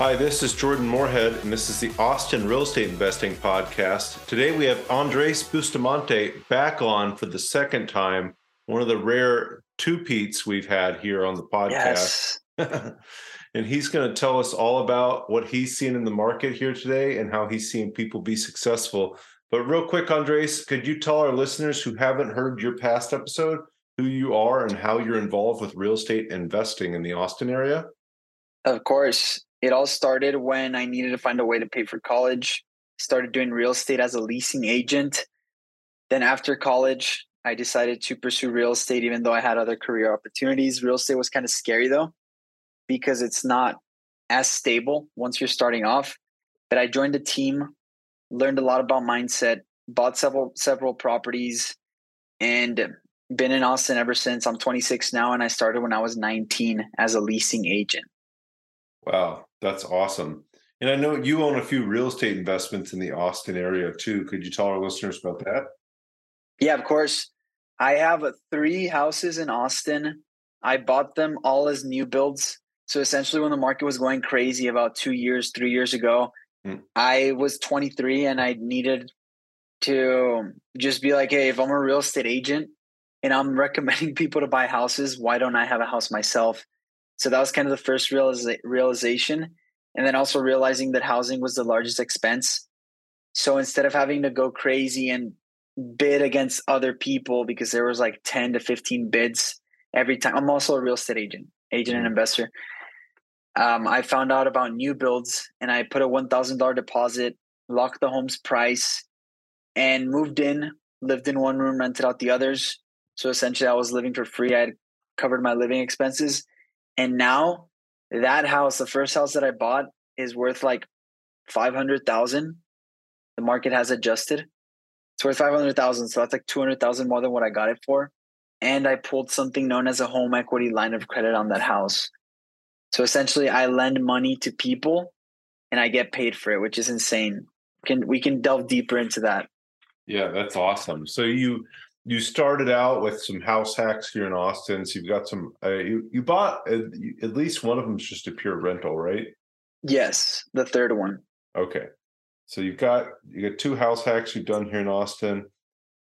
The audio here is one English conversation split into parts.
Hi, this is Jordan Moorhead, and this is the Austin Real Estate Investing Podcast. Today we have Andres Bustamante back on for the second time, one of the rare two-peats we've had here on the podcast. Yes. and he's going to tell us all about what he's seen in the market here today and how he's seen people be successful. But real quick, Andres, could you tell our listeners who haven't heard your past episode who you are and how you're involved with real estate investing in the Austin area? Of course. It all started when I needed to find a way to pay for college. Started doing real estate as a leasing agent. Then after college, I decided to pursue real estate even though I had other career opportunities. Real estate was kind of scary though because it's not as stable once you're starting off. But I joined a team, learned a lot about mindset, bought several several properties and been in Austin ever since. I'm 26 now and I started when I was 19 as a leasing agent. Wow, that's awesome. And I know you own a few real estate investments in the Austin area too. Could you tell our listeners about that? Yeah, of course. I have three houses in Austin. I bought them all as new builds. So essentially, when the market was going crazy about two years, three years ago, mm. I was 23 and I needed to just be like, hey, if I'm a real estate agent and I'm recommending people to buy houses, why don't I have a house myself? So that was kind of the first realiza- realization. And then also realizing that housing was the largest expense. So instead of having to go crazy and bid against other people because there was like 10 to 15 bids every time, I'm also a real estate agent, agent and mm-hmm. investor. Um, I found out about new builds and I put a $1,000 deposit, locked the home's price, and moved in, lived in one room, rented out the others. So essentially, I was living for free. I had covered my living expenses. And now that house, the first house that I bought, is worth like five hundred thousand. The market has adjusted. It's worth five hundred thousand, so that's like two hundred thousand more than what I got it for. And I pulled something known as a home equity line of credit on that house. So essentially, I lend money to people, and I get paid for it, which is insane. Can we can delve deeper into that? Yeah, that's awesome. So you you started out with some house hacks here in Austin. So you've got some. Uh, you you bought uh, at least one of them is just a pure rental, right? Yes, the third one. Okay, so you've got you got two house hacks you've done here in Austin.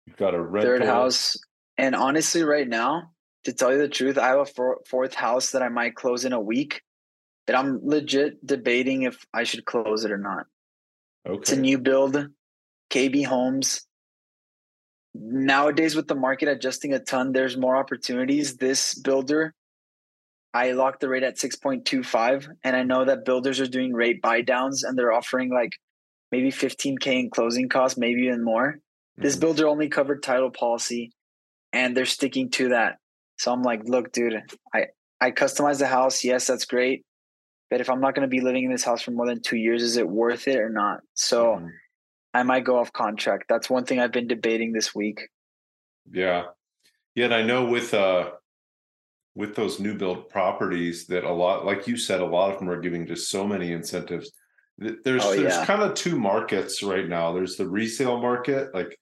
You've got a rental. third house, and honestly, right now, to tell you the truth, I have a four, fourth house that I might close in a week. That I'm legit debating if I should close it or not. Okay, it's a new build, KB Homes nowadays with the market adjusting a ton, there's more opportunities. This builder, I locked the rate at 6.25. And I know that builders are doing rate buy downs and they're offering like maybe 15K in closing costs, maybe even more. Mm-hmm. This builder only covered title policy and they're sticking to that. So I'm like, look, dude, I, I customized the house. Yes, that's great. But if I'm not going to be living in this house for more than two years, is it worth it or not? So mm-hmm I might go off contract. That's one thing I've been debating this week. Yeah. Yeah, and I know with uh with those new build properties that a lot like you said a lot of them are giving just so many incentives. There's oh, there's yeah. kind of two markets right now. There's the resale market like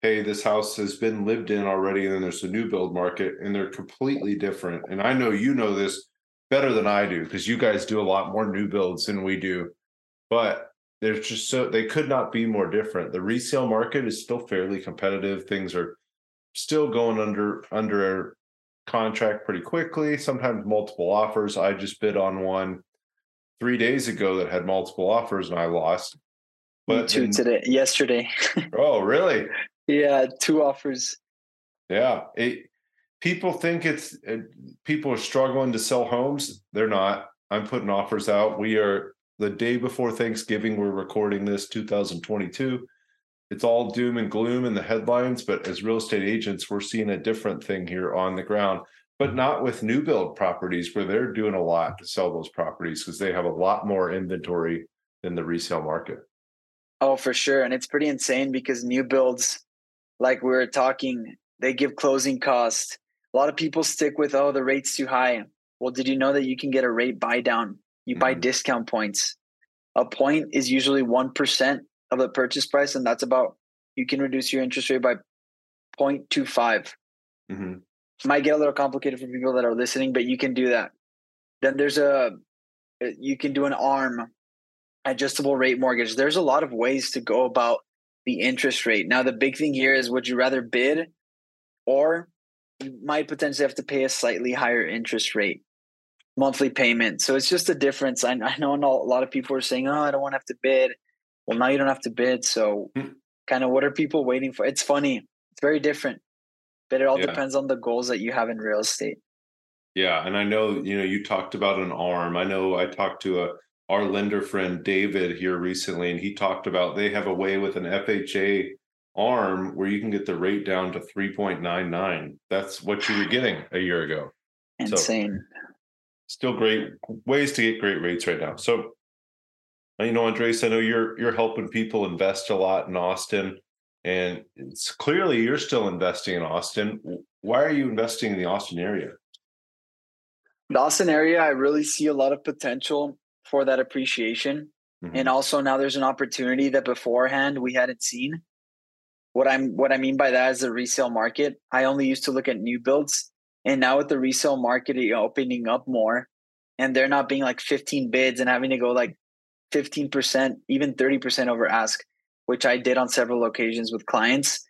hey, this house has been lived in already and then there's the new build market and they're completely different. And I know you know this better than I do because you guys do a lot more new builds than we do. But there's just so they could not be more different. The resale market is still fairly competitive. Things are still going under under contract pretty quickly. Sometimes multiple offers. I just bid on one three days ago that had multiple offers and I lost. But Me too in, today, yesterday. oh, really? Yeah, two offers. Yeah, it, people think it's it, people are struggling to sell homes. They're not. I'm putting offers out. We are the day before Thanksgiving. We're recording this 2022. It's all doom and gloom in the headlines, but as real estate agents, we're seeing a different thing here on the ground. but not with new build properties where they're doing a lot to sell those properties because they have a lot more inventory than the resale market. Oh, for sure. And it's pretty insane because new builds, like we were talking, they give closing cost. A lot of people stick with, oh, the rate's too high. Well, did you know that you can get a rate buy down? You mm-hmm. buy discount points. A point is usually 1% of the purchase price. And that's about, you can reduce your interest rate by 0.25. Mm-hmm. Might get a little complicated for people that are listening, but you can do that. Then there's a, you can do an ARM adjustable rate mortgage. There's a lot of ways to go about the interest rate. Now, the big thing here is would you rather bid or you might potentially have to pay a slightly higher interest rate monthly payment. So it's just a difference. I, I know a lot of people are saying, oh, I don't want to have to bid. Well, now you don't have to bid. So, mm. kind of what are people waiting for? It's funny. It's very different, but it all yeah. depends on the goals that you have in real estate. Yeah. And I know, you know, you talked about an arm. I know I talked to a, our lender friend David here recently, and he talked about they have a way with an FHA arm where you can get the rate down to 3.99. That's what you were getting a year ago. Insane. So, still great ways to get great rates right now. So, you know, Andres, I know you're you're helping people invest a lot in Austin, and it's clearly you're still investing in Austin. Why are you investing in the Austin area? The Austin area, I really see a lot of potential for that appreciation. Mm-hmm. And also now there's an opportunity that beforehand we hadn't seen. What I'm what I mean by that is the resale market. I only used to look at new builds. And now with the resale market opening up more and they're not being like 15 bids and having to go like 15%, even 30% over ask, which I did on several occasions with clients.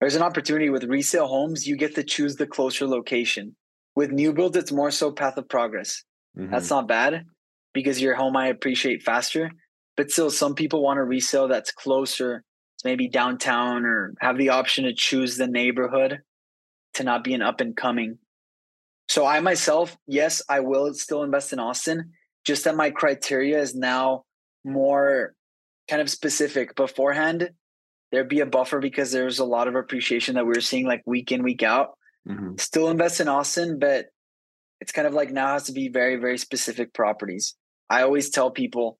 There's an opportunity with resale homes, you get to choose the closer location. With new builds, it's more so path of progress. Mm-hmm. That's not bad because your home I appreciate faster. But still, some people want to resell that's closer, maybe downtown, or have the option to choose the neighborhood to not be an up and coming. So I myself, yes, I will still invest in Austin, just that my criteria is now more kind of specific. Beforehand, there'd be a buffer because there's a lot of appreciation that we are seeing like week in, week out. Mm-hmm. Still invest in Austin, but it's kind of like now has to be very, very specific properties. I always tell people,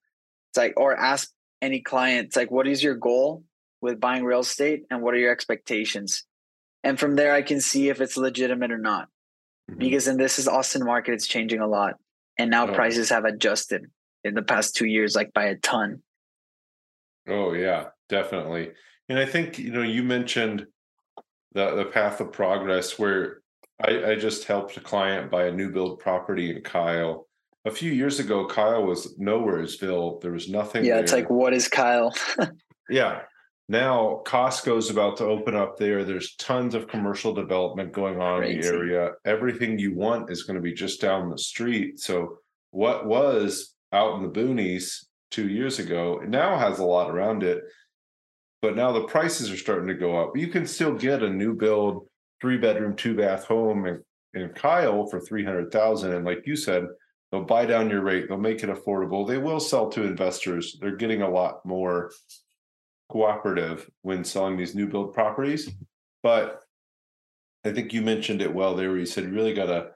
it's like, or ask any client, it's like, what is your goal with buying real estate and what are your expectations? And from there, I can see if it's legitimate or not. Mm-hmm. Because in this is Austin market, it's changing a lot. And now oh. prices have adjusted in the past two years, like by a ton. Oh, yeah, definitely. And I think, you know, you mentioned the, the path of progress where I, I just helped a client buy a new build property in Kyle a few years ago, Kyle was nowheresville. There was nothing. Yeah, there. it's like, what is Kyle? yeah. Now Costco's about to open up there. There's tons of commercial development going on Crazy. in the area. Everything you want is going to be just down the street. So what was out in the boonies two years ago now has a lot around it. But now the prices are starting to go up. You can still get a new build three bedroom, two bath home in, in Kyle for 300,000. And like you said, They'll buy down your rate. They'll make it affordable. They will sell to investors. They're getting a lot more cooperative when selling these new build properties. But I think you mentioned it well there, where you said you really got to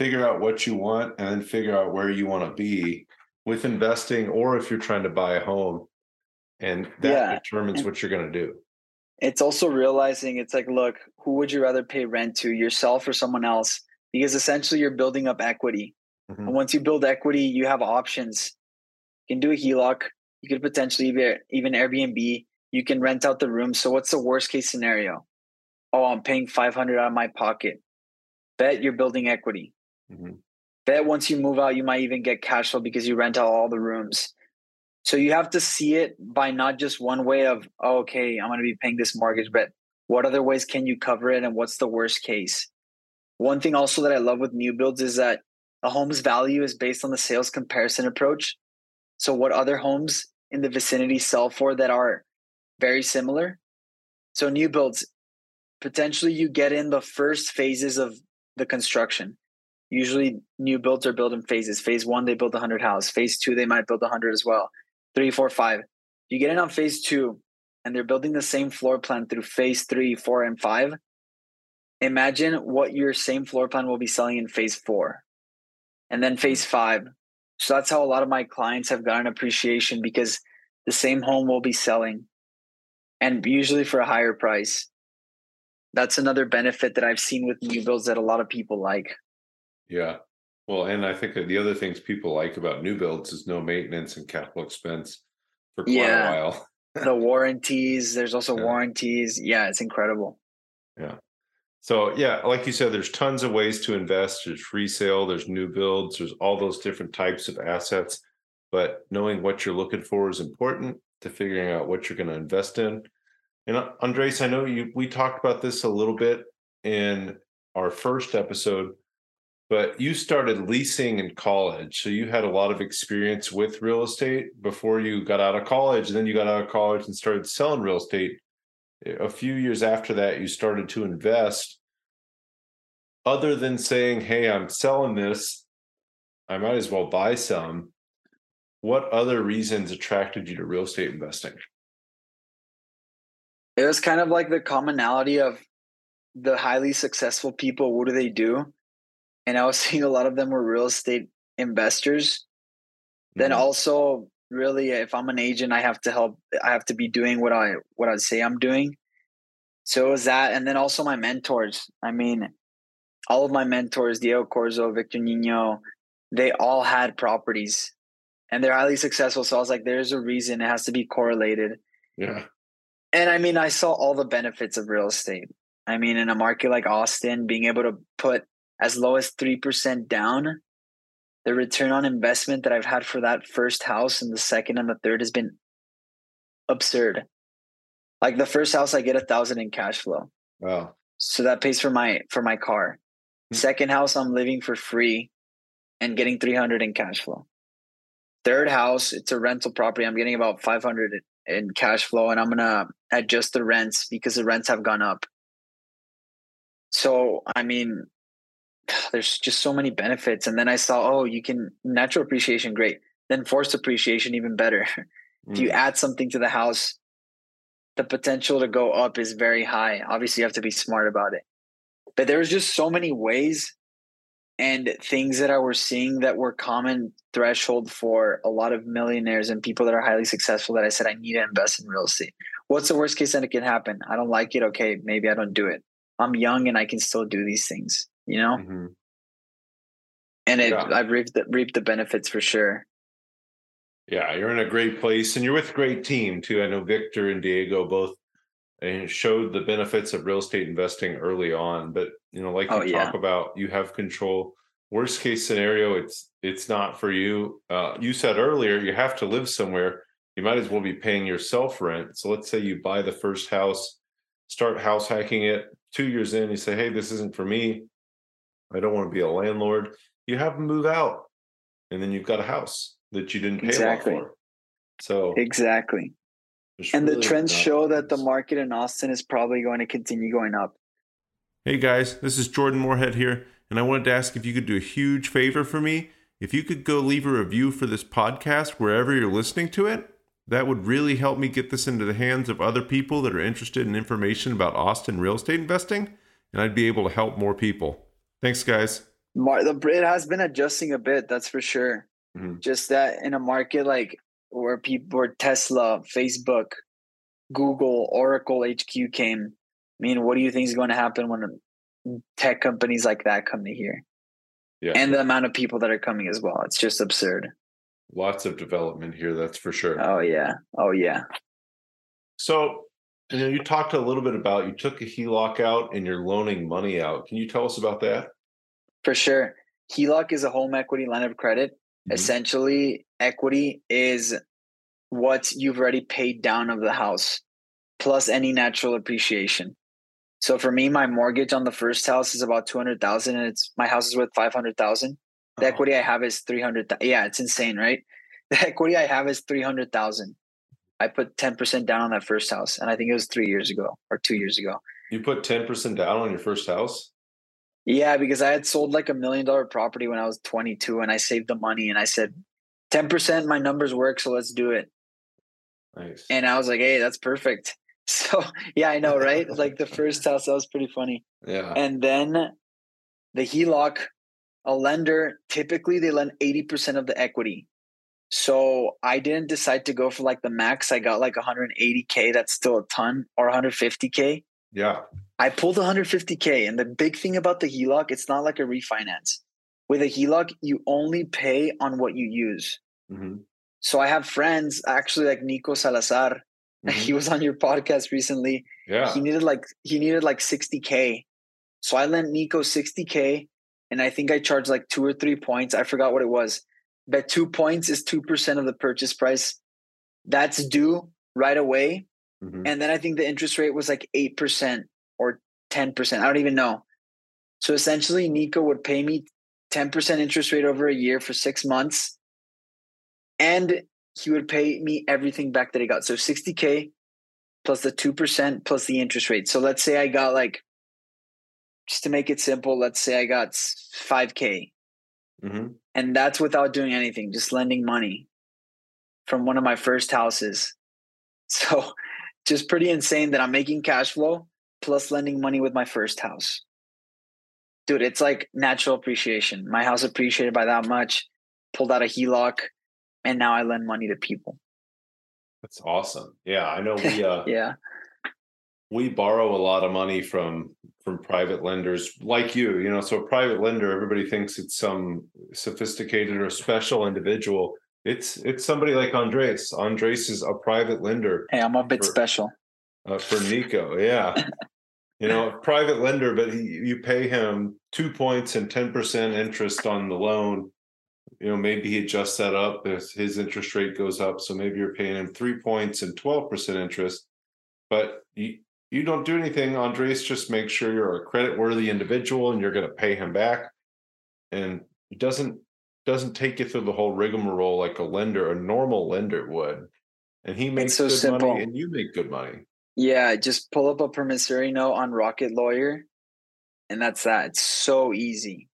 figure out what you want and then figure out where you want to be with investing, or if you're trying to buy a home, and that yeah. determines what you're going to do. It's also realizing it's like, look, who would you rather pay rent to, yourself or someone else? Because essentially, you're building up equity. Mm-hmm. And once you build equity, you have options. You can do a HELOC. You could potentially even Airbnb. You can rent out the room. So what's the worst case scenario? Oh, I'm paying 500 out of my pocket. Bet you're building equity. Mm-hmm. Bet once you move out, you might even get cash flow because you rent out all the rooms. So you have to see it by not just one way of, oh, okay, I'm going to be paying this mortgage, but what other ways can you cover it and what's the worst case? One thing also that I love with new builds is that a home's value is based on the sales comparison approach. So, what other homes in the vicinity sell for that are very similar? So, new builds, potentially you get in the first phases of the construction. Usually, new builds are built in phases. Phase one, they build 100 house. Phase two, they might build 100 as well. Three, four, five. You get in on phase two, and they're building the same floor plan through phase three, four, and five. imagine what your same floor plan will be selling in phase four and then hmm. phase five. So that's how a lot of my clients have gotten appreciation because the same home will be selling and usually for a higher price. That's another benefit that I've seen with new builds that a lot of people like. Yeah. Well, and I think the other things people like about new builds is no maintenance and capital expense for quite yeah. a while. the warranties, there's also yeah. warranties. Yeah, it's incredible. Yeah. So yeah, like you said, there's tons of ways to invest. There's resale, there's new builds, there's all those different types of assets. But knowing what you're looking for is important to figuring out what you're going to invest in. And uh, Andres, I know you we talked about this a little bit in our first episode, but you started leasing in college. So you had a lot of experience with real estate before you got out of college. And then you got out of college and started selling real estate a few years after that, you started to invest. Other than saying, hey, I'm selling this, I might as well buy some. What other reasons attracted you to real estate investing? It was kind of like the commonality of the highly successful people. What do they do? And I was seeing a lot of them were real estate investors. Mm-hmm. Then also really if i'm an agent i have to help i have to be doing what i what i say i'm doing so it was that and then also my mentors i mean all of my mentors diego corzo victor nino they all had properties and they're highly successful so i was like there's a reason it has to be correlated yeah and i mean i saw all the benefits of real estate i mean in a market like austin being able to put as low as 3% down the return on investment that I've had for that first house and the second and the third has been absurd. Like the first house, I get a thousand in cash flow. Wow. So that pays for my for my car. Mm-hmm. Second house, I'm living for free and getting 300 in cash flow. Third house, it's a rental property. I'm getting about 500 in cash flow and I'm going to adjust the rents because the rents have gone up. So, I mean, there's just so many benefits. And then I saw, oh, you can natural appreciation, great. Then forced appreciation, even better. Mm. if you mm. add something to the house, the potential to go up is very high. Obviously, you have to be smart about it. But there's just so many ways and things that I were seeing that were common threshold for a lot of millionaires and people that are highly successful that I said I need to invest in real estate. What's the worst case that it can happen? I don't like it. Okay, maybe I don't do it. I'm young and I can still do these things you know mm-hmm. and it, yeah. i've reaped the, reaped the benefits for sure yeah you're in a great place and you're with a great team too i know victor and diego both and showed the benefits of real estate investing early on but you know like you oh, yeah. talk about you have control worst case scenario it's it's not for you uh, you said earlier you have to live somewhere you might as well be paying yourself rent so let's say you buy the first house start house hacking it two years in you say hey this isn't for me I don't want to be a landlord. You have them move out, and then you've got a house that you didn't pay exactly. for. So exactly. And really the trends show that the market in Austin is probably going to continue going up. Hey guys, this is Jordan Moorhead here, and I wanted to ask if you could do a huge favor for me. If you could go leave a review for this podcast wherever you're listening to it, that would really help me get this into the hands of other people that are interested in information about Austin real estate investing, and I'd be able to help more people. Thanks, guys. Mar- the it has been adjusting a bit, that's for sure. Mm-hmm. Just that in a market like where people where Tesla, Facebook, Google, Oracle HQ came. I mean, what do you think is going to happen when mm, tech companies like that come to here? Yeah. And the amount of people that are coming as well. It's just absurd. Lots of development here, that's for sure. Oh yeah. Oh yeah. So you know, you talked a little bit about you took a HELOC out and you're loaning money out. Can you tell us about that? For sure. HELOC is a home equity line of credit. Mm-hmm. Essentially, equity is what you've already paid down of the house plus any natural appreciation. So for me, my mortgage on the first house is about 200,000 and it's my house is worth 500,000. The oh. equity I have is 300. Yeah, it's insane, right? The equity I have is 300,000. I put 10% down on that first house. And I think it was three years ago or two years ago. You put 10% down on your first house? Yeah, because I had sold like a million dollar property when I was 22 and I saved the money and I said, 10% my numbers work, so let's do it. Nice. And I was like, hey, that's perfect. So yeah, I know, right? like the first house, that was pretty funny. Yeah. And then the HELOC, a lender, typically they lend 80% of the equity. So I didn't decide to go for like the max. I got like 180K. That's still a ton or 150K. Yeah. I pulled 150K. And the big thing about the HELOC, it's not like a refinance. With a HELOC, you only pay on what you use. Mm-hmm. So I have friends, actually like Nico Salazar. Mm-hmm. He was on your podcast recently. Yeah. He needed like he needed like 60K. So I lent Nico 60K and I think I charged like two or three points. I forgot what it was but two points is 2% of the purchase price. That's due right away. Mm-hmm. And then I think the interest rate was like 8% or 10%. I don't even know. So essentially, Nico would pay me 10% interest rate over a year for six months. And he would pay me everything back that he got. So 60K plus the 2% plus the interest rate. So let's say I got like, just to make it simple, let's say I got 5K. Mm-hmm. And that's without doing anything, just lending money from one of my first houses. So just pretty insane that I'm making cash flow plus lending money with my first house. Dude, it's like natural appreciation. My house appreciated by that much, pulled out a HELOC, and now I lend money to people. That's awesome. Yeah, I know we uh yeah. We borrow a lot of money from from private lenders like you you know so a private lender everybody thinks it's some sophisticated or special individual it's it's somebody like andres andres is a private lender hey i'm a bit for, special. uh, for nico yeah. You know private lender but he, you pay him two points and 10% interest on the loan. You know maybe he adjusts that up if his interest rate goes up so maybe you're paying him three points and 12% interest. But you, you don't do anything, Andres. Just make sure you're a credit worthy individual and you're going to pay him back. And he doesn't doesn't take you through the whole rigmarole like a lender, a normal lender would. And he makes so good simple. money and you make good money. Yeah, just pull up a promissory note on Rocket Lawyer, and that's that. It's so easy.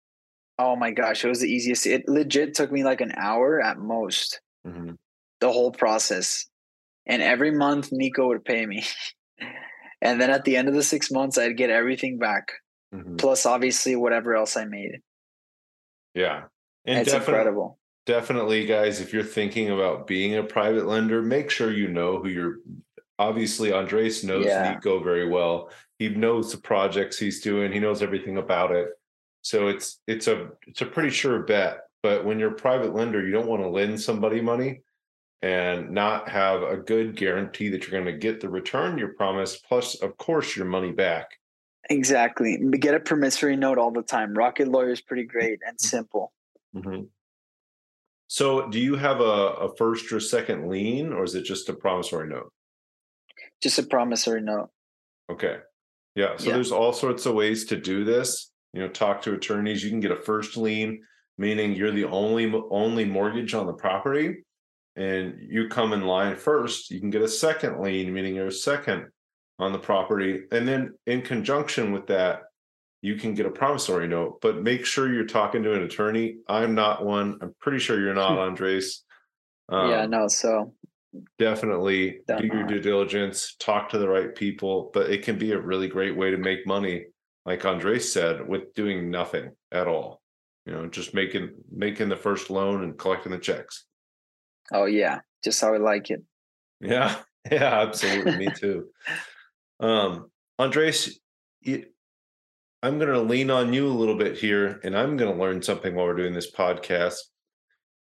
Oh my gosh, it was the easiest. It legit took me like an hour at most. Mm-hmm. The whole process. And every month Nico would pay me. and then at the end of the six months i'd get everything back mm-hmm. plus obviously whatever else i made yeah and it's incredible definitely guys if you're thinking about being a private lender make sure you know who you're obviously andres knows yeah. nico very well he knows the projects he's doing he knows everything about it so it's it's a it's a pretty sure bet but when you're a private lender you don't want to lend somebody money and not have a good guarantee that you're going to get the return you promised, plus, of course, your money back. Exactly. Get a promissory note all the time. Rocket Lawyer is pretty mm. great and simple. Mm-hmm. So, do you have a, a first or second lien, or is it just a promissory note? Just a promissory note. Okay. Yeah. So, yeah. there's all sorts of ways to do this. You know, talk to attorneys. You can get a first lien, meaning you're the only only mortgage on the property and you come in line first, you can get a second lien, meaning you're second on the property. And then in conjunction with that, you can get a promissory note, but make sure you're talking to an attorney. I'm not one. I'm pretty sure you're not, Andres. Um, yeah, no. So definitely do your due diligence, talk to the right people, but it can be a really great way to make money, like Andres said, with doing nothing at all. You know, just making making the first loan and collecting the checks. Oh yeah, just how I like it. Yeah, yeah, absolutely. Me too. Um, Andres, I'm going to lean on you a little bit here, and I'm going to learn something while we're doing this podcast.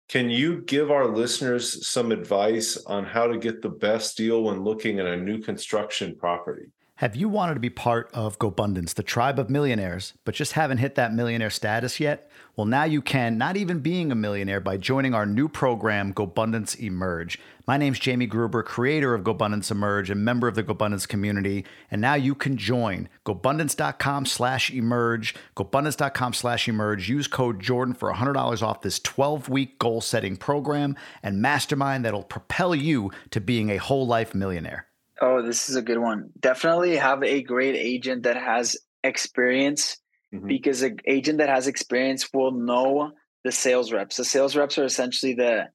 Can you give our listeners some advice on how to get the best deal when looking at a new construction property? Have you wanted to be part of GoBundance, the tribe of millionaires, but just haven't hit that millionaire status yet? Well, now you can, not even being a millionaire, by joining our new program, GoBundance Emerge. My name's Jamie Gruber, creator of GoBundance Emerge and member of the GoBundance community. And now you can join GoBundance.com slash emerge, GoBundance.com slash emerge. Use code Jordan for $100 off this 12 week goal setting program and mastermind that'll propel you to being a whole life millionaire. Oh, this is a good one. Definitely have a great agent that has experience mm-hmm. because an agent that has experience will know the sales reps. The sales reps are essentially the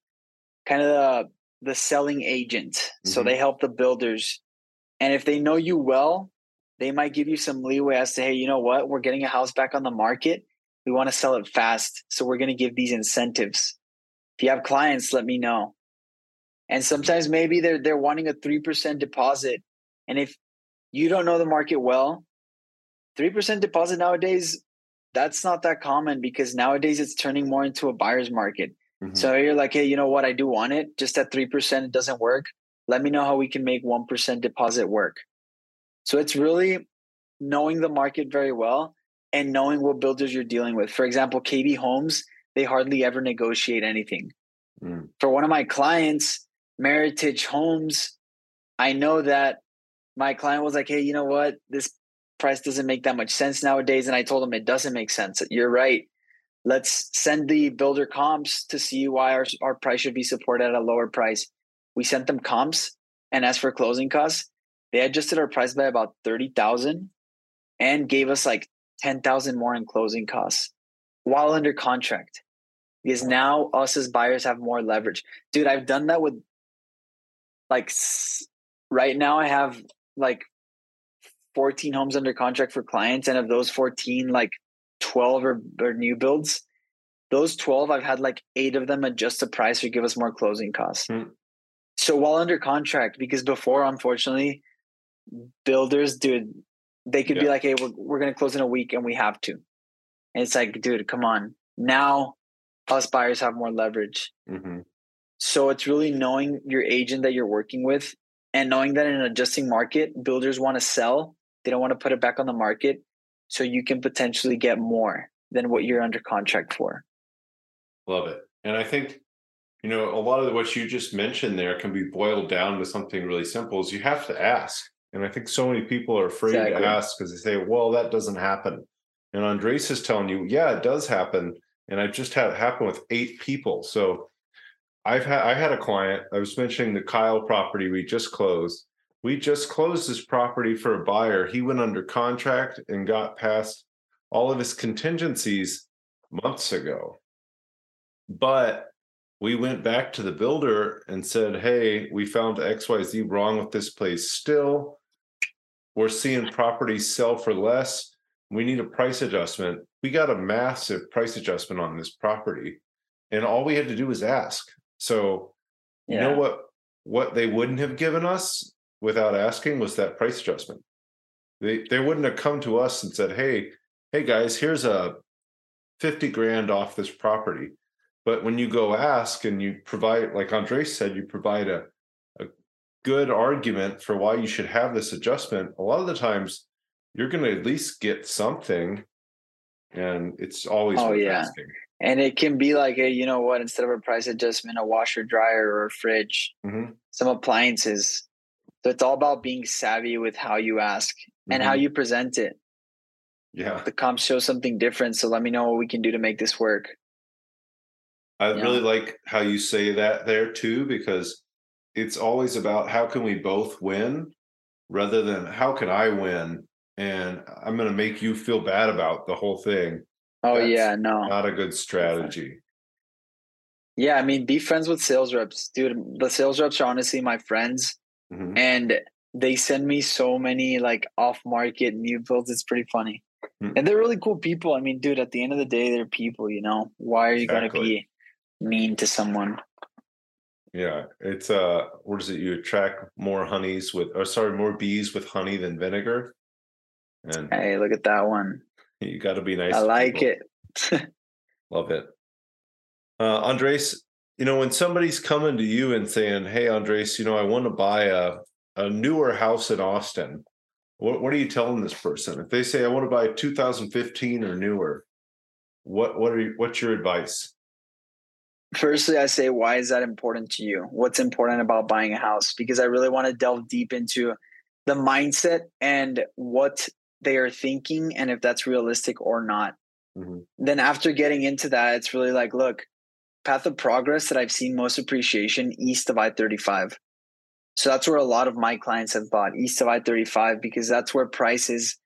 kind of the, the selling agent. Mm-hmm. So they help the builders And if they know you well, they might give you some leeway as to, hey, you know what? We're getting a house back on the market. We want to sell it fast. So we're going to give these incentives. If you have clients, let me know. And sometimes maybe they're they're wanting a 3% deposit. And if you don't know the market well, 3% deposit nowadays, that's not that common because nowadays it's turning more into a buyer's market. Mm-hmm. So you're like, hey, you know what? I do want it. Just at 3%, it doesn't work. Let me know how we can make 1% deposit work. So it's really knowing the market very well and knowing what builders you're dealing with. For example, KB Homes, they hardly ever negotiate anything. Mm. For one of my clients, Meritage Homes, I know that my client was like, hey, you know what? This price doesn't make that much sense nowadays. And I told him it doesn't make sense. You're right. Let's send the builder comps to see why our, our price should be supported at a lower price. We sent them comps. And as for closing costs, they adjusted our price by about 30,000 and gave us like 10,000 more in closing costs while under contract. Because now us as buyers have more leverage. Dude, I've done that with like right now I have like 14 homes under contract for clients and of those 14 like 12 are, are new builds those 12 i've had like eight of them adjust the price or give us more closing costs mm. so while under contract because before unfortunately builders dude they could yeah. be like hey we're, we're going to close in a week and we have to and it's like dude come on now us buyers have more leverage mm-hmm. so it's really knowing your agent that you're working with and knowing that in an adjusting market builders want to sell they don't want to put it back on the market so you can potentially get more than what you're under contract for. Love it. And I think, you know, a lot of what you just mentioned there can be boiled down to something really simple is you have to ask. And I think so many people are afraid exactly. to ask because they say, well, that doesn't happen. And Andres is telling you, yeah, it does happen. And I've just had it happen with eight people. So I've had I had a client, I was mentioning the Kyle property we just closed we just closed this property for a buyer. He went under contract and got past all of his contingencies months ago. But we went back to the builder and said, Hey, we found XYZ wrong with this place still. We're seeing properties sell for less. We need a price adjustment. We got a massive price adjustment on this property. And all we had to do was ask. So, yeah. you know what? What they wouldn't have given us without asking was that price adjustment. They they wouldn't have come to us and said, "Hey, hey guys, here's a 50 grand off this property." But when you go ask and you provide like Andres said, you provide a a good argument for why you should have this adjustment, a lot of the times you're going to at least get something and it's always oh, yeah. Asking. And it can be like, hey, you know what? Instead of a price adjustment, a washer, dryer, or a fridge, mm-hmm. some appliances so it's all about being savvy with how you ask and mm-hmm. how you present it. Yeah. The comps show something different. So let me know what we can do to make this work. I yeah. really like how you say that there too, because it's always about how can we both win rather than how can I win and I'm going to make you feel bad about the whole thing. Oh That's yeah, no. Not a good strategy. Yeah, I mean, be friends with sales reps, dude. The sales reps are honestly my friends. Mm-hmm. And they send me so many like off market new builds. It's pretty funny. Mm-hmm. And they're really cool people. I mean, dude, at the end of the day, they're people, you know. Why are you exactly. gonna be mean to someone? Yeah, it's uh what is it? You attract more honeys with or sorry, more bees with honey than vinegar. And hey, look at that one. You gotta be nice. I like people. it. Love it. Uh Andres, you know, when somebody's coming to you and saying, "Hey, Andres, you know, I want to buy a a newer house in Austin," what what are you telling this person? If they say, "I want to buy 2015 or newer," what what are you, what's your advice? Firstly, I say, why is that important to you? What's important about buying a house? Because I really want to delve deep into the mindset and what they are thinking and if that's realistic or not. Mm-hmm. Then after getting into that, it's really like, look, path of progress that I've seen most appreciation east of I 35. So that's where a lot of my clients have bought east of I 35 because that's where prices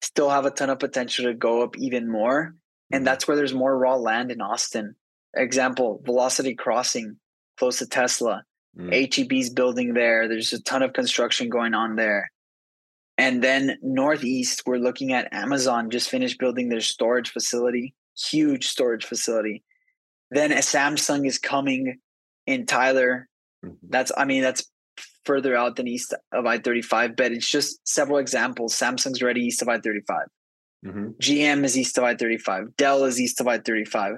still have a ton of potential to go up even more. And mm-hmm. that's where there's more raw land in Austin. Example, Velocity Crossing, close to Tesla. Mm. HEB's building there. There's a ton of construction going on there. And then Northeast, we're looking at Amazon just finished building their storage facility, huge storage facility. Then a Samsung is coming in Taylor. Mm-hmm. That's, I mean, that's further out than east of I 35, but it's just several examples. Samsung's already east of I 35. Mm-hmm. GM is east of I 35. Dell is east of I 35.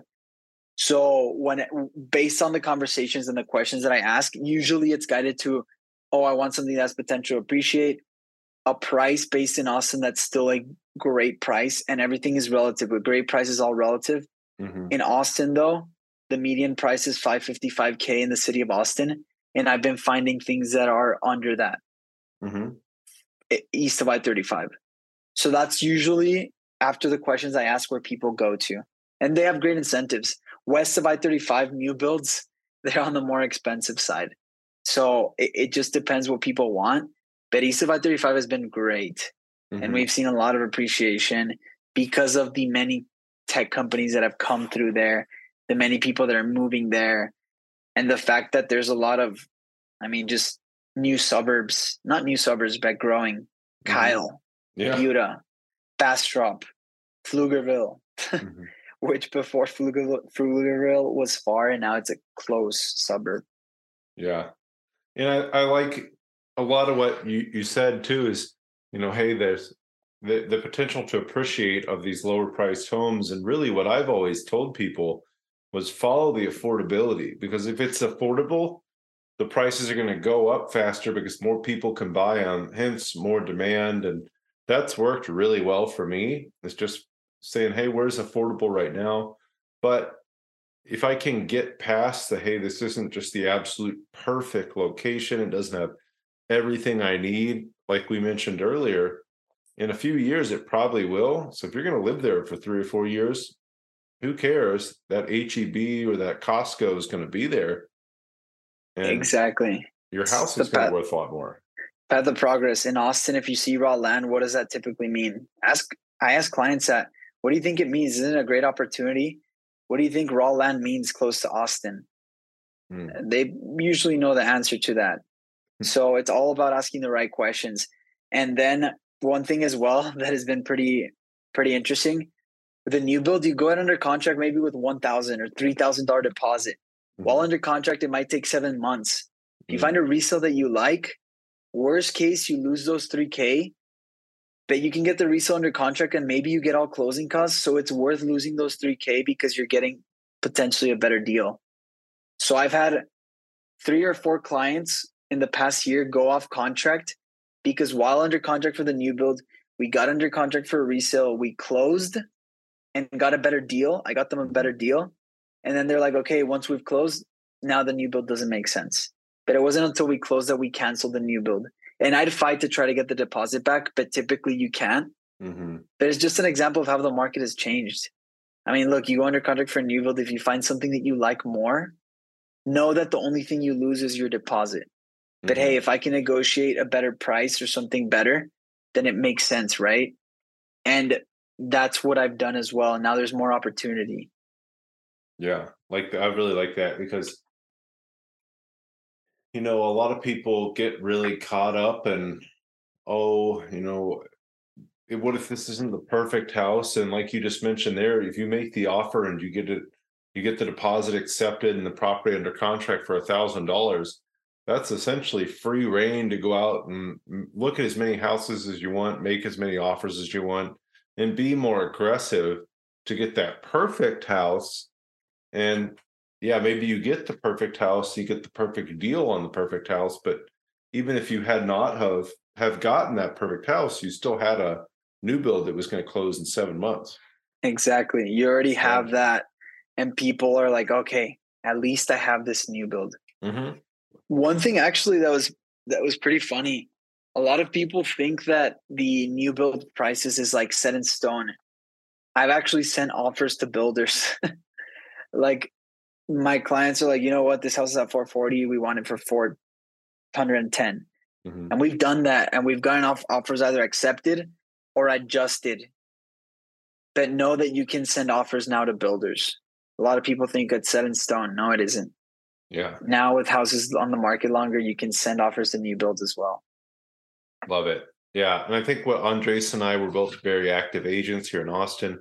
So when it, based on the conversations and the questions that I ask, usually it's guided to, oh, I want something that's potential appreciate, a price based in Austin that's still a great price, and everything is relative. But great price is all relative. Mm-hmm. In Austin, though, the median price is 555k in the city of Austin, and I've been finding things that are under that, mm-hmm. east of I-35. So that's usually after the questions I ask where people go to, and they have great incentives. West of I-35 new builds, they're on the more expensive side. So it, it just depends what people want. But East of I-35 has been great. Mm-hmm. And we've seen a lot of appreciation because of the many tech companies that have come through there, the many people that are moving there, and the fact that there's a lot of, I mean, just new suburbs, not new suburbs, but growing. Mm-hmm. Kyle, yeah. Buda, Bastrop, Pflugerville. Mm-hmm which before Pflugerville was far and now it's a close suburb. Yeah. And I, I like a lot of what you, you said too is, you know, hey, there's the, the potential to appreciate of these lower priced homes. And really what I've always told people was follow the affordability because if it's affordable, the prices are going to go up faster because more people can buy them, hence more demand. And that's worked really well for me. It's just saying, hey, where's affordable right now? But if I can get past the, hey, this isn't just the absolute perfect location, it doesn't have everything I need, like we mentioned earlier, in a few years, it probably will. So if you're going to live there for three or four years, who cares? That HEB or that Costco is going to be there. Exactly. Your house is going to be worth a lot more. Path of progress in Austin. If you see raw land, what does that typically mean? Ask. I ask clients that what do you think it means? Isn't it a great opportunity? What do you think raw land means close to Austin? Mm. They usually know the answer to that. Hmm. So it's all about asking the right questions. And then one thing as well that has been pretty pretty interesting. With a new build, you go out under contract maybe with one thousand or three thousand dollar deposit. Mm-hmm. While under contract, it might take seven months. You mm-hmm. find a resale that you like, worst case, you lose those three K but you can get the resale under contract and maybe you get all closing costs. So it's worth losing those 3K because you're getting potentially a better deal. So I've had three or four clients in the past year go off contract because while under contract for the new build, we got under contract for a resale, we closed and got a better deal. I got them a better deal. And then they're like, okay, once we've closed, now the new build doesn't make sense. But it wasn't until we closed that we canceled the new build and I'd fight to try to get the deposit back, but typically you can't. Mm-hmm. But it's just an example of how the market has changed. I mean, look, you go under contract for a new build. If you find something that you like more, know that the only thing you lose is your deposit. Mm-hmm. But hey, mm-hmm. if I can negotiate a better price or something better, then it makes sense, right? And that's what I've done as well. Now there's more opportunity. Yeah, like I really like that because you know, a lot of people get really caught up and, oh, you know, eh, what if this isn't the perfect house? And like you just mentioned there, if you make the offer and you get it, you get the deposit accepted and the property under contract for a thousand dollars, that's essentially free rein to go out and look at as many houses as you want, make as many offers as you want, and be more aggressive to get that perfect house. And yeah, maybe you get the perfect house, you get the perfect deal on the perfect house, but even if you had not have have gotten that perfect house, you still had a new build that was going to close in seven months. Exactly. You already have that, and people are like, okay, at least I have this new build. Mm-hmm. One thing actually that was that was pretty funny. A lot of people think that the new build prices is like set in stone. I've actually sent offers to builders. like my clients are like, you know what, this house is at 440. We want it for 410. Mm-hmm. And we've done that and we've gotten off offers either accepted or adjusted. But know that you can send offers now to builders. A lot of people think it's set in stone. No, it isn't. Yeah. Now with houses on the market longer, you can send offers to new builds as well. Love it. Yeah. And I think what Andres and I were both very active agents here in Austin.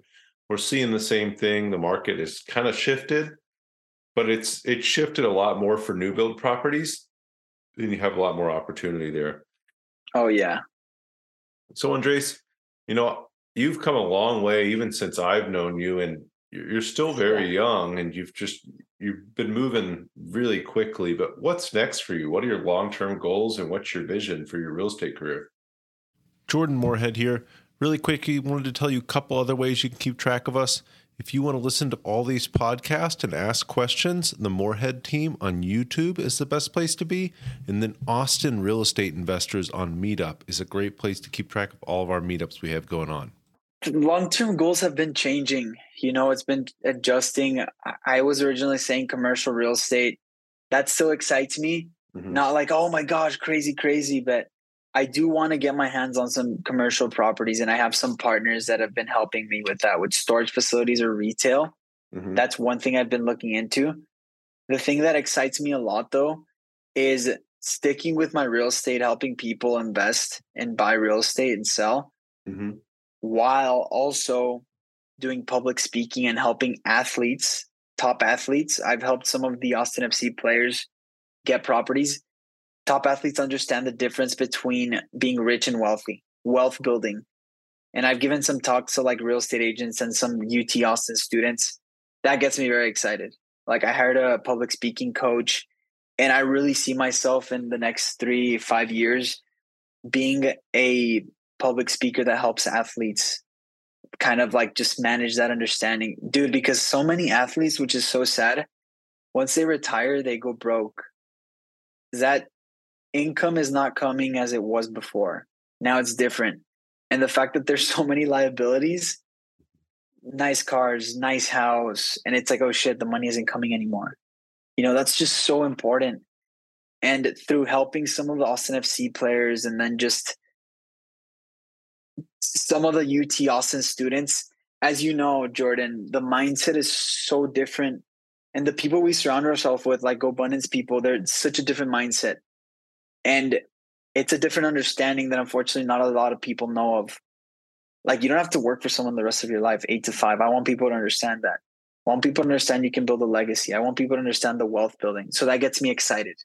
We're seeing the same thing. The market is kind of shifted, but it's it's shifted a lot more for new build properties. And you have a lot more opportunity there. Oh yeah. So Andres, you know, you've come a long way even since I've known you and you're still very young and you've just you've been moving really quickly but what's next for you? What are your long-term goals and what's your vision for your real estate career? Jordan moorhead here. Really quickly wanted to tell you a couple other ways you can keep track of us. If you want to listen to all these podcasts and ask questions the moorhead team on youtube is the best place to be. And then austin real estate investors on meetup is a great place to keep track of all of our meetups we have going on long-term goals have been changing. You know it's been adjusting. I was originally saying commercial real estate. That still excites me. Mm-hmm. not like oh my gosh crazy crazy but i do want to get my hands on some commercial properties and i have some partners that have been helping me with that with storage facilities or retail. Mm-hmm. that's one thing i've been looking into. The thing that excites me a lot though is sticking with my real estate helping people invest and buy real estate and sell. Mm-hmm while also doing public speaking and helping athletes, top athletes. I've helped some of the Austin FC players get properties. Top athletes understand the difference between being rich and wealthy, wealth building. And I've given some talks to like real estate agents and some UT Austin students. That gets me very excited. Like I hired a public speaking coach and I really see myself in the next three, five years being a public speaker that helps athletes kind of like just manage that understanding. Dude because so many athletes which is so sad once they retire they go broke. That income is not coming as it was before. Now it's different. And the fact that there's so many liabilities nice cars nice house and it's like oh shit the money isn't coming anymore. You know that's just so important. And through helping some of the austin fc players and then just some of the UT Austin students, as you know, Jordan, the mindset is so different. And the people we surround ourselves with, like abundance people, they're such a different mindset. And it's a different understanding that unfortunately not a lot of people know of. Like you don't have to work for someone the rest of your life, eight to five. I want people to understand that. I want people to understand you can build a legacy. I want people to understand the wealth building. So that gets me excited.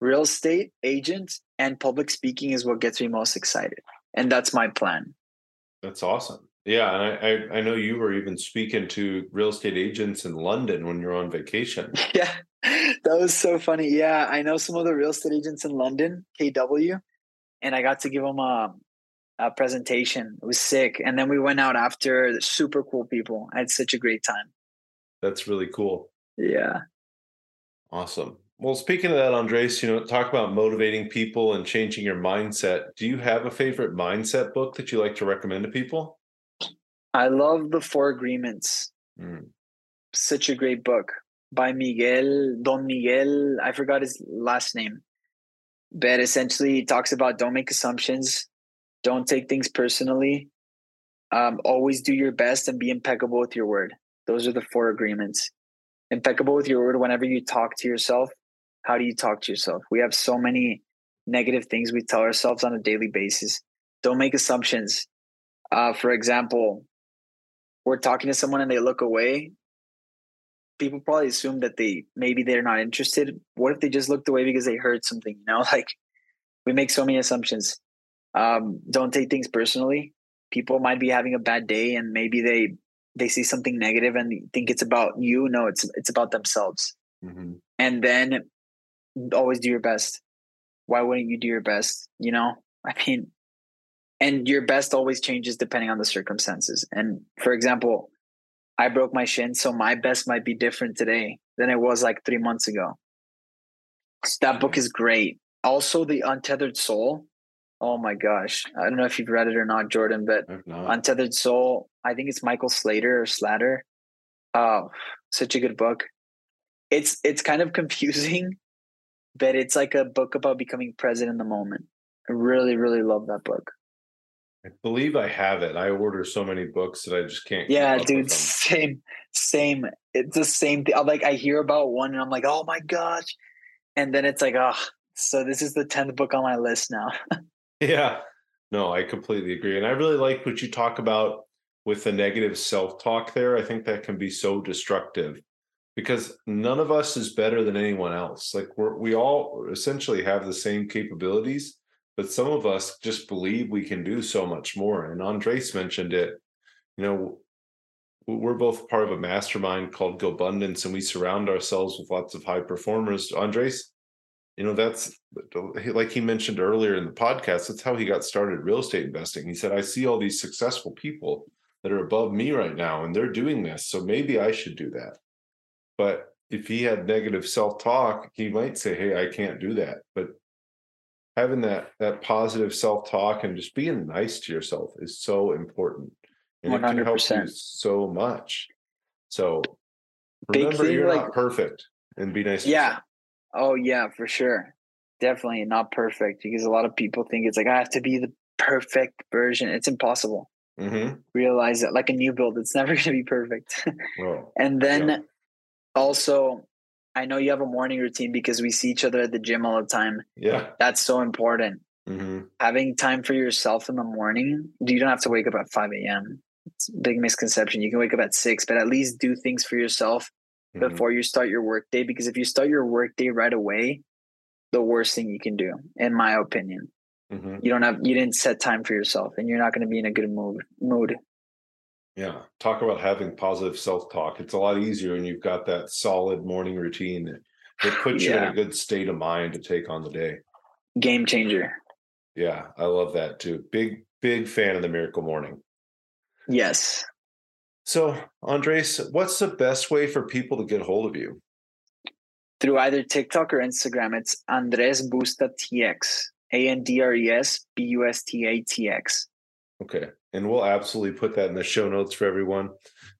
Real estate agent and public speaking is what gets me most excited and that's my plan. That's awesome. Yeah, and I, I, I know you were even speaking to real estate agents in London when you're on vacation. Yeah, that was so funny. Yeah, I know some of the real estate agents in London, KW, and I got to give them a, um, a presentation. It was sick, and then we went out after. Super cool people. I had such a great time. That's really cool. Yeah. Awesome. Well, speaking of that, Andres, you know, talk about motivating people and changing your mindset. Do you have a favorite mindset book that you like to recommend to people? I love The Four Agreements. Mm. Such a great book by Miguel, Don Miguel. I forgot his last name. But essentially, he talks about don't make assumptions, don't take things personally, um, always do your best and be impeccable with your word. Those are the four agreements. Impeccable with your word whenever you talk to yourself how do you talk to yourself? We have so many negative things we tell ourselves on a daily basis. Don't make assumptions. Uh, for example, we're talking to someone and they look away. People probably assume that they maybe they're not interested. What if they just looked away because they heard something? You know, like we make so many assumptions. Um, don't take things personally. People might be having a bad day and maybe they they see something negative and think it's about you. No, it's it's about themselves. Mm-hmm. And then always do your best. Why wouldn't you do your best? You know, I mean, and your best always changes depending on the circumstances. And for example, I broke my shin, so my best might be different today than it was like three months ago. So that book mm-hmm. is great. Also, The Untethered Soul. Oh my gosh. I don't know if you've read it or not, Jordan, but Untethered Soul, I think it's Michael Slater or Slatter. Oh, such a good book. It's it's kind of confusing but it's like a book about becoming present in the moment. I really, really love that book. I believe I have it. I order so many books that I just can't. Yeah, dude. Same, same. It's the same thing. I'm like, I hear about one, and I'm like, oh my gosh, and then it's like, oh, so this is the tenth book on my list now. yeah, no, I completely agree, and I really like what you talk about with the negative self-talk. There, I think that can be so destructive because none of us is better than anyone else. Like we're we all essentially have the same capabilities but some of us just believe we can do so much more. And Andres mentioned it. You know, we're both part of a mastermind called GoBundance, and we surround ourselves with lots of high performers. Andres, you know, that's like he mentioned earlier in the podcast. That's how he got started real estate investing. He said, "I see all these successful people that are above me right now, and they're doing this, so maybe I should do that." But if he had negative self-talk, he might say, "Hey, I can't do that." But having that that positive self-talk and just being nice to yourself is so important and 100%. it can help you so much so remember thing, you're like, not perfect and be nice yeah oh yeah for sure definitely not perfect because a lot of people think it's like i have to be the perfect version it's impossible mm-hmm. realize that like a new build it's never going to be perfect oh, and then yeah. Also I know you have a morning routine because we see each other at the gym all the time. Yeah. That's so important. Mm-hmm. Having time for yourself in the morning, you don't have to wake up at 5 a.m. It's a big misconception. You can wake up at 6, but at least do things for yourself mm-hmm. before you start your workday. Because if you start your workday right away, the worst thing you can do, in my opinion. Mm-hmm. You don't have you didn't set time for yourself and you're not going to be in a good mood mood. Yeah. Talk about having positive self talk. It's a lot easier when you've got that solid morning routine that, that puts yeah. you in a good state of mind to take on the day. Game changer. Yeah. I love that too. Big, big fan of the miracle morning. Yes. So, Andres, what's the best way for people to get hold of you? Through either TikTok or Instagram. It's Andres Busta TX. A N D R E S B U S T A T X. Okay. And we'll absolutely put that in the show notes for everyone.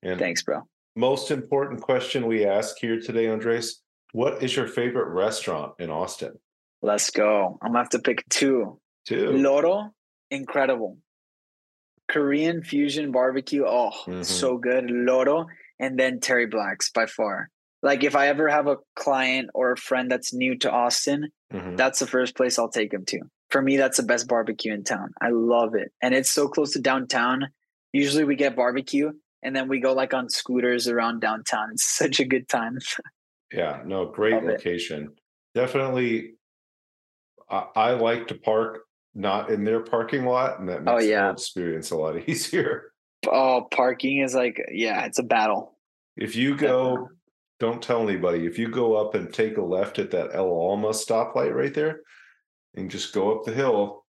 And thanks, bro. Most important question we ask here today, Andres. What is your favorite restaurant in Austin? Let's go. I'm gonna have to pick two. Two. Loro, incredible. Korean fusion barbecue. Oh, mm-hmm. so good. Loro, and then Terry Black's by far. Like if I ever have a client or a friend that's new to Austin, mm-hmm. that's the first place I'll take them to for me, that's the best barbecue in town. I love it. And it's so close to downtown. Usually we get barbecue and then we go like on scooters around downtown. It's such a good time. yeah, no, great love location. It. Definitely I, I, like to park not in their parking lot and that oh, makes oh, yeah. the experience a lot easier. Oh, parking is like, yeah, it's a battle. If you go, Definitely. don't tell anybody, if you go up and take a left at that El Alma stoplight right there, and just go up the hill.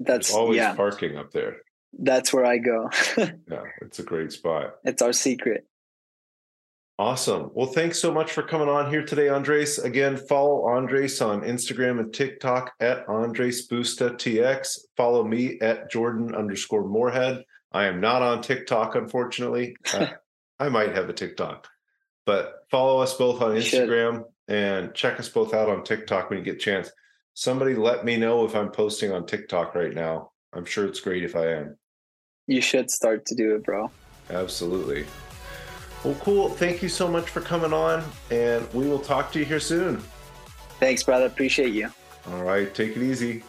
That's There's always yeah. parking up there. That's where I go. yeah, it's a great spot. It's our secret. Awesome. Well, thanks so much for coming on here today, Andres. Again, follow Andres on Instagram and TikTok at Andres Busta TX. Follow me at Jordan underscore Moorhead. I am not on TikTok, unfortunately. uh, I might have a TikTok, but follow us both on Instagram and check us both out on TikTok when you get a chance somebody let me know if I'm posting on TikTok right now. I'm sure it's great if I am. You should start to do it, bro. Absolutely. Well, cool. Thank you so much for coming on, and we will talk to you here soon. Thanks, brother. Appreciate you. All right. Take it easy.